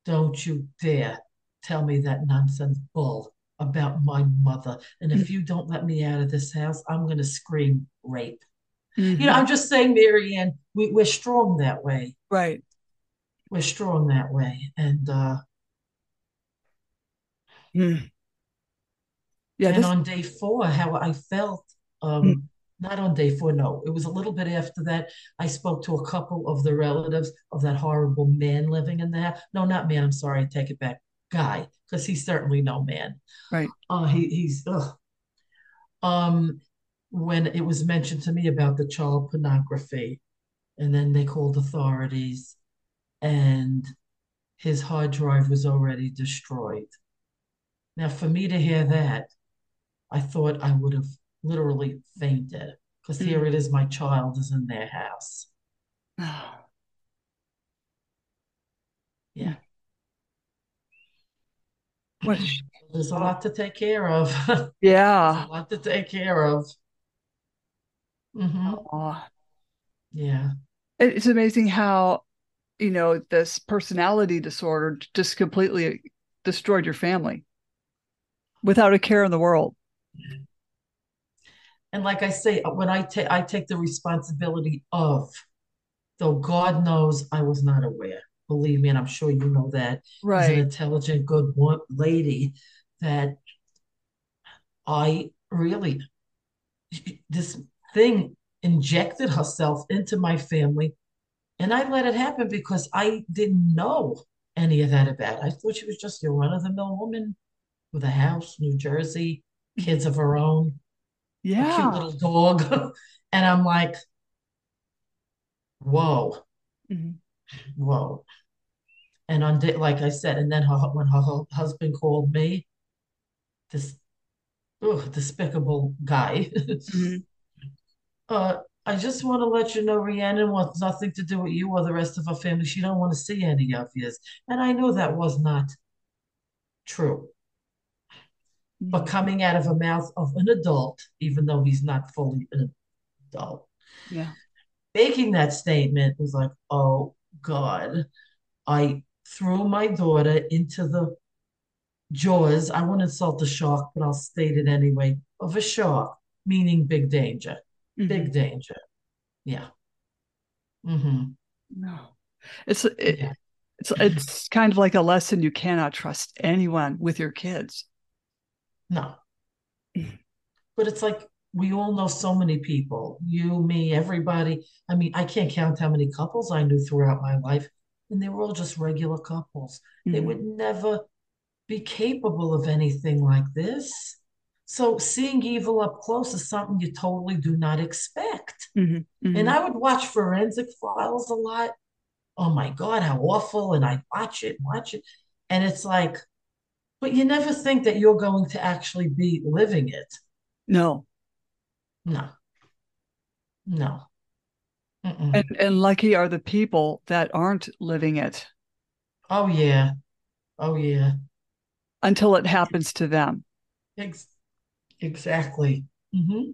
Speaker 2: Don't you dare tell me that nonsense bull about my mother. And if you don't let me out of this house, I'm gonna scream rape. Mm-hmm. You know, I'm just saying, Marianne, we, we're strong that way.
Speaker 1: Right
Speaker 2: we're strong that way. And uh
Speaker 1: mm.
Speaker 2: yeah, and this... on day four, how I felt um mm. not on day four, no, it was a little bit after that. I spoke to a couple of the relatives of that horrible man living in there. No, not man, I'm sorry, I take it back. Guy, because he's certainly no man.
Speaker 1: Right.
Speaker 2: Uh he he's ugh. um when it was mentioned to me about the child pornography and then they called authorities and his hard drive was already destroyed. Now, for me to hear that, I thought I would have literally fainted because mm. here it is, my child is in their house. yeah.
Speaker 1: What?
Speaker 2: There's a lot to take care of.
Speaker 1: Yeah.
Speaker 2: a lot to take care of.
Speaker 1: Mm-hmm.
Speaker 2: Yeah.
Speaker 1: It's amazing how you know this personality disorder just completely destroyed your family without a care in the world.
Speaker 2: And like I say, when I take I take the responsibility of, though God knows I was not aware. Believe me, and I'm sure you know that.
Speaker 1: Right.
Speaker 2: As an intelligent, good lady, that I really this thing injected herself into my family and I let it happen because I didn't know any of that about. It. I thought she was just your run of the mill woman with a house, New Jersey, kids of her own,
Speaker 1: yeah,
Speaker 2: a cute little dog, and I'm like, whoa, mm-hmm. whoa. And on like I said, and then her, when her husband called me, this oh, despicable guy. mm-hmm. Uh, I just want to let you know Rhiannon wants nothing to do with you or the rest of her family. She don't want to see any of you. And I know that was not true. Mm-hmm. But coming out of a mouth of an adult, even though he's not fully an adult,
Speaker 1: yeah,
Speaker 2: making that statement was like, oh God, I threw my daughter into the jaws. I won't insult the shark, but I'll state it anyway of a shark, meaning big danger. Mm-hmm. Big danger. Yeah. Mm-hmm.
Speaker 1: No. It's it, yeah. it's it's kind of like a lesson you cannot trust anyone with your kids.
Speaker 2: No. But it's like we all know so many people. You, me, everybody. I mean, I can't count how many couples I knew throughout my life, and they were all just regular couples. Mm-hmm. They would never be capable of anything like this. So seeing evil up close is something you totally do not expect. Mm-hmm, mm-hmm. And I would watch forensic files a lot. Oh my God, how awful. And I watch it, watch it. And it's like, but you never think that you're going to actually be living it.
Speaker 1: No.
Speaker 2: No. No.
Speaker 1: And, and lucky are the people that aren't living it.
Speaker 2: Oh, yeah. Oh, yeah.
Speaker 1: Until it happens to them.
Speaker 2: Ex- Exactly. Mm-hmm.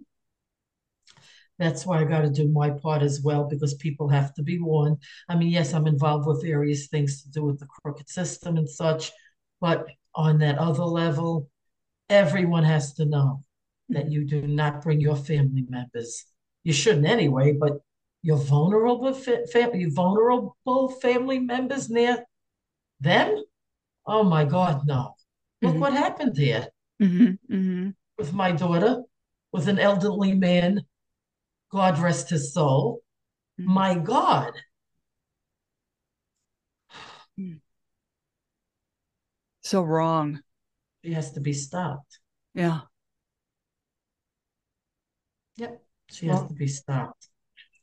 Speaker 2: That's why I got to do my part as well because people have to be warned. I mean, yes, I'm involved with various things to do with the crooked system and such, but on that other level, everyone has to know that you do not bring your family members. You shouldn't anyway, but your vulnerable fa- family, vulnerable family members near them. Oh my God, no! Look mm-hmm. what happened there.
Speaker 1: Mm-hmm. Mm-hmm
Speaker 2: with my daughter, with an elderly man, God rest his soul. Mm-hmm. My God.
Speaker 1: So wrong.
Speaker 2: She has to be stopped.
Speaker 1: Yeah.
Speaker 2: Yep. She well, has to be stopped.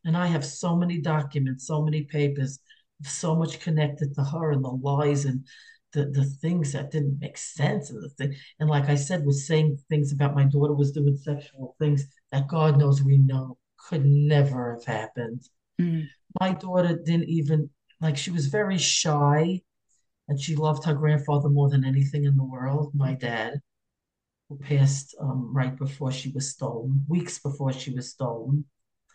Speaker 2: And I have so many documents, so many papers, so much connected to her and the lies and the the things that didn't make sense and the thing and like I said was saying things about my daughter was doing sexual things that God knows we know could never have happened. Mm-hmm. My daughter didn't even like she was very shy and she loved her grandfather more than anything in the world, my dad, who passed um, right before she was stolen, weeks before she was stolen.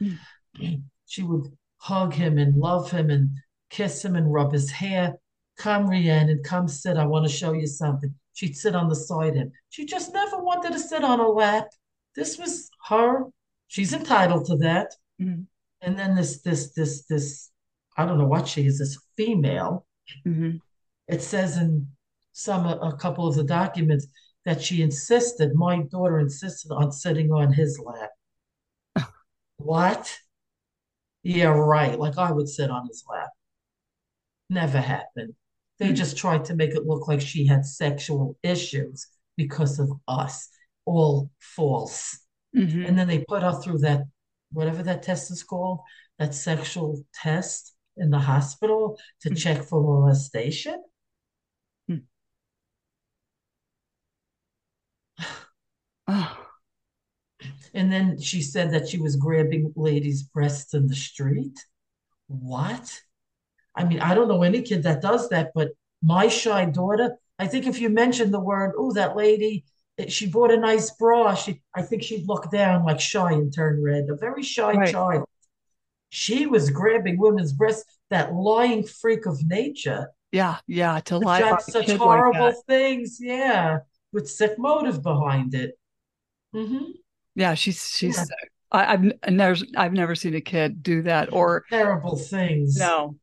Speaker 2: Mm-hmm. She would hug him and love him and kiss him and rub his hair Come, Rhiannon, come sit. I want to show you something. She'd sit on the side him. She just never wanted to sit on a lap. This was her. She's entitled to that. Mm-hmm. And then this, this, this, this, I don't know what she is, this female. Mm-hmm. It says in some, a couple of the documents that she insisted, my daughter insisted on sitting on his lap. what? Yeah, right. Like I would sit on his lap. Never happened. They mm-hmm. just tried to make it look like she had sexual issues because of us. All false. Mm-hmm. And then they put her through that, whatever that test is called, that sexual test in the hospital to mm-hmm. check for molestation. And then she said that she was grabbing ladies' breasts in the street. What? I mean, I don't know any kid that does that, but my shy daughter, I think if you mention the word, oh, that lady, eh, she bought a nice bra, she, I think she'd look down like shy and turn red. A very shy right. child. She was grabbing women's breasts, that lying freak of nature.
Speaker 1: Yeah, yeah, to lie
Speaker 2: about such horrible like things. Yeah, with sick motive behind it. Mm-hmm.
Speaker 1: Yeah, she's she's. Yeah. I, have never I've never seen a kid do that or
Speaker 2: terrible things.
Speaker 1: No.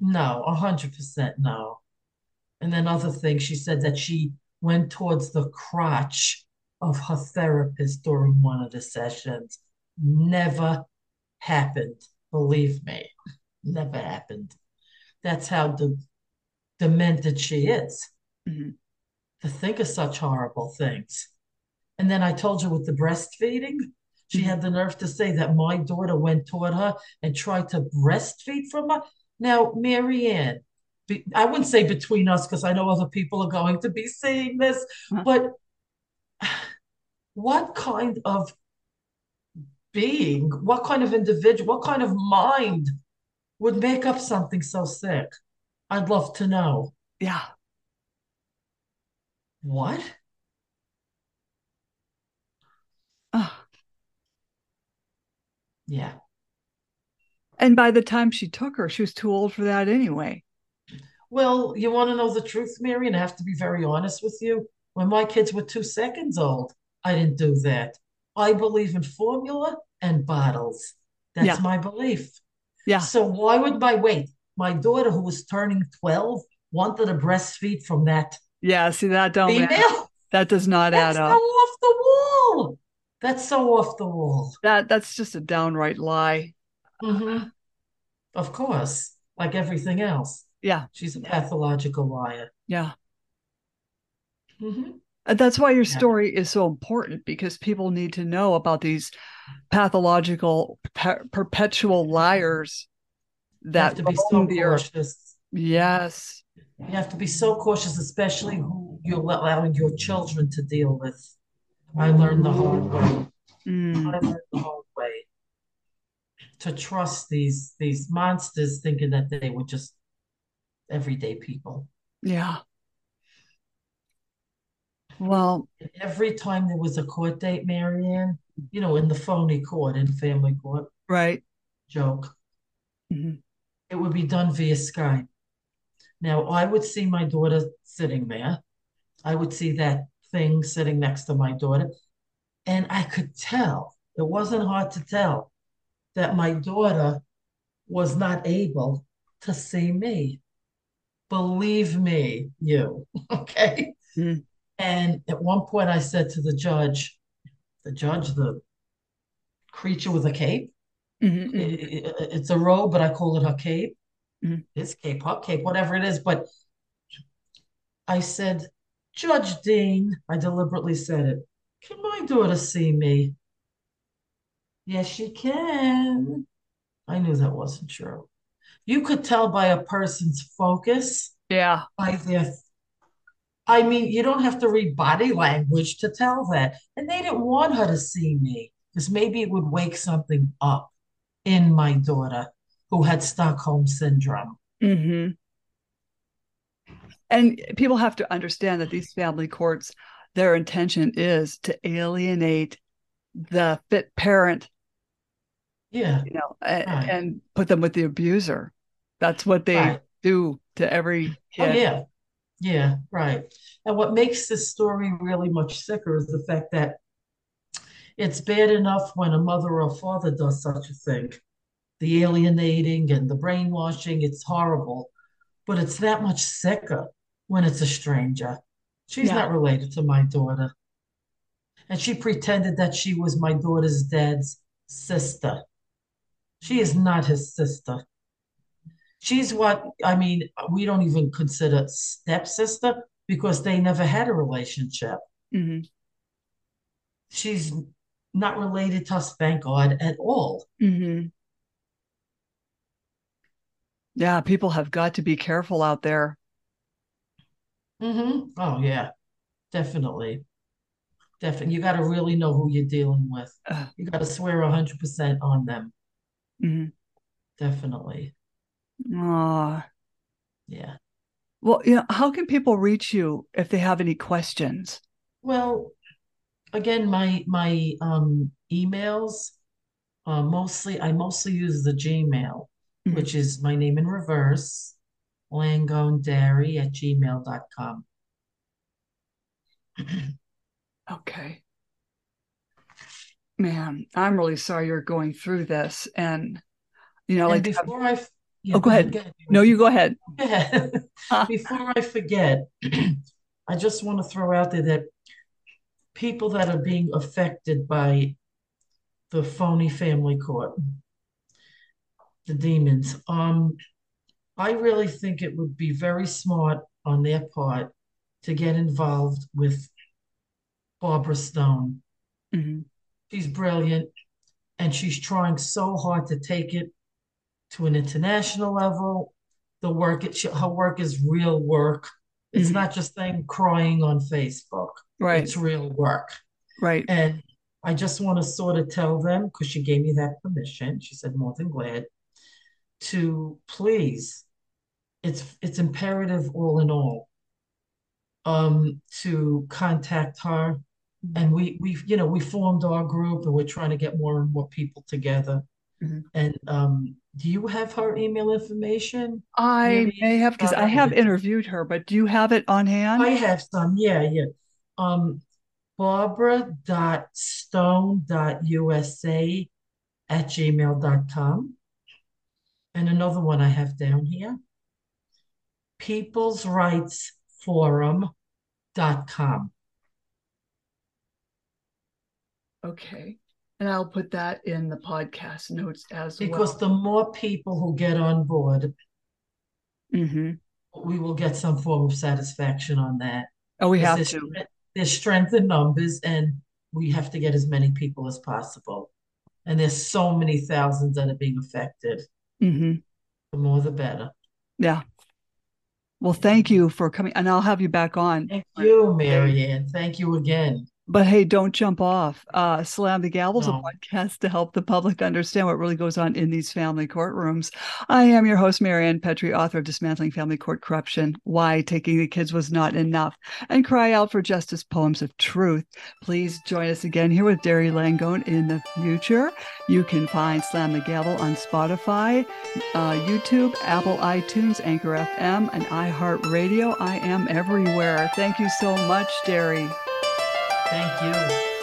Speaker 2: No, a hundred percent no. And then other things, she said that she went towards the crotch of her therapist during one of the sessions. Never happened. Believe me, never happened. That's how the demented she is. Mm-hmm. To think of such horrible things. And then I told you with the breastfeeding, she mm-hmm. had the nerve to say that my daughter went toward her and tried to breastfeed from her. Now, Marianne, I wouldn't say between us because I know other people are going to be seeing this, but what kind of being, what kind of individual, what kind of mind would make up something so sick? I'd love to know.
Speaker 1: Yeah.
Speaker 2: What?
Speaker 1: Oh.
Speaker 2: Yeah.
Speaker 1: And by the time she took her, she was too old for that anyway.
Speaker 2: Well, you want to know the truth, Mary, and I have to be very honest with you. When my kids were two seconds old, I didn't do that. I believe in formula and bottles. That's yeah. my belief.
Speaker 1: Yeah.
Speaker 2: So why would my wait? My daughter, who was turning 12, wanted to breastfeed from that.
Speaker 1: Yeah, see that don't female? that does not
Speaker 2: that's
Speaker 1: add up.
Speaker 2: So off the wall. That's so off the wall.
Speaker 1: That that's just a downright lie.
Speaker 2: Mm-hmm. Of course, like everything else.
Speaker 1: Yeah.
Speaker 2: She's a pathological liar.
Speaker 1: Yeah.
Speaker 2: Mm-hmm.
Speaker 1: And that's why your story yeah. is so important because people need to know about these pathological, per- perpetual liars that
Speaker 2: you have to be so cautious.
Speaker 1: Yes.
Speaker 2: You have to be so cautious, especially who you're allowing your children to deal with. I learned the hard way. Mm. I learned the hard way to trust these these monsters, thinking that they were just everyday people.
Speaker 1: Yeah. Well,
Speaker 2: every time there was a court date, Marianne, you know, in the phony court, in family court,
Speaker 1: right?
Speaker 2: Joke. Mm-hmm. It would be done via Skype. Now, I would see my daughter sitting there. I would see that thing sitting next to my daughter. And I could tell, it wasn't hard to tell, that my daughter was not able to see me. Believe me, you, okay? Mm. And at one point, I said to the judge, the judge, the creature with a cape, mm-hmm. it, it, it's a robe, but I call it her cape. Mm-hmm. His cape, her cape, whatever it is. But I said, Judge Dean, I deliberately said it, can my daughter see me? Yes, she can. I knew that wasn't true you could tell by a person's focus.
Speaker 1: Yeah.
Speaker 2: By their I mean, you don't have to read body language to tell that. And they didn't want her to see me because maybe it would wake something up in my daughter who had Stockholm syndrome.
Speaker 1: Mm-hmm. And people have to understand that these family courts, their intention is to alienate the fit parent
Speaker 2: yeah
Speaker 1: you know and, right. and, put them with the abuser that's what they right. do to every oh,
Speaker 2: kid. Oh, yeah. Yeah, right. And what makes this story really much sicker is the fact that it's bad enough when a mother or father does such a thing. The alienating and the brainwashing, it's horrible. But it's that much sicker when it's a stranger. She's yeah. not related to my daughter. And she pretended that she was my daughter's dad's sister. She is not his sister she's what I mean, we don't even consider stepsister because they never had a relationship. Mm-hmm. She's not related to us, thank God, at all.
Speaker 1: Mm-hmm. Yeah, people have got to be careful out there.
Speaker 2: Mm-hmm. Oh yeah, definitely. Definitely. You got to really know who you're dealing with. You got to swear 100% on them.
Speaker 1: Mm-hmm.
Speaker 2: Definitely.
Speaker 1: Oh.
Speaker 2: Yeah.
Speaker 1: Well, you know, how can people reach you if they have any questions?
Speaker 2: Well, again, my my um emails, uh, mostly I mostly use the Gmail, mm-hmm. which is my name in reverse, langone dari at gmail.com.
Speaker 1: okay. Man, I'm really sorry you're going through this. And, you know,
Speaker 2: and
Speaker 1: like,
Speaker 2: before I,
Speaker 1: yeah, oh, go ahead. Go ahead. No, you go ahead.
Speaker 2: before I forget, I just want to throw out there that people that are being affected by the phony family court, the demons, um, I really think it would be very smart on their part to get involved with Barbara Stone. Mm-hmm. She's brilliant and she's trying so hard to take it to an international level. The work, it, her work is real work. It's mm-hmm. not just them crying on Facebook.
Speaker 1: Right.
Speaker 2: It's real work.
Speaker 1: Right.
Speaker 2: And I just want to sort of tell them, because she gave me that permission, she said more than glad, to please, it's it's imperative all in all, um, to contact her. And we we you know we formed our group and we're trying to get more and more people together. Mm-hmm. And um, do you have her email information?
Speaker 1: I may have because I have interviewed her, but do you have it on hand?
Speaker 2: I have some, yeah, yeah. Um, barbara.stone.usa at gmail.com. And another one I have down here people's rights peoplesrightsforum.com.
Speaker 1: Okay. And I'll put that in the podcast notes as
Speaker 2: because well. Because the more people who get on board, mm-hmm. we will get some form of satisfaction on that.
Speaker 1: Oh, we have to
Speaker 2: there's strength in numbers and we have to get as many people as possible. And there's so many thousands that are being affected. Mm-hmm. The more, the better.
Speaker 1: Yeah. Well, thank you for coming, and I'll have you back on.
Speaker 2: Thank you, Marianne. Thank you again.
Speaker 1: But hey, don't jump off. Uh, Slam the Gavel's no. a podcast to help the public understand what really goes on in these family courtrooms. I am your host, Marianne Petrie, author of Dismantling Family Court Corruption, Why Taking the Kids Was Not Enough, and Cry Out for Justice Poems of Truth. Please join us again here with Dari Langone in the future. You can find Slam the Gavel on Spotify, uh, YouTube, Apple iTunes, Anchor FM, and iHeartRadio. I am everywhere. Thank you so much, Dari.
Speaker 2: Thank you.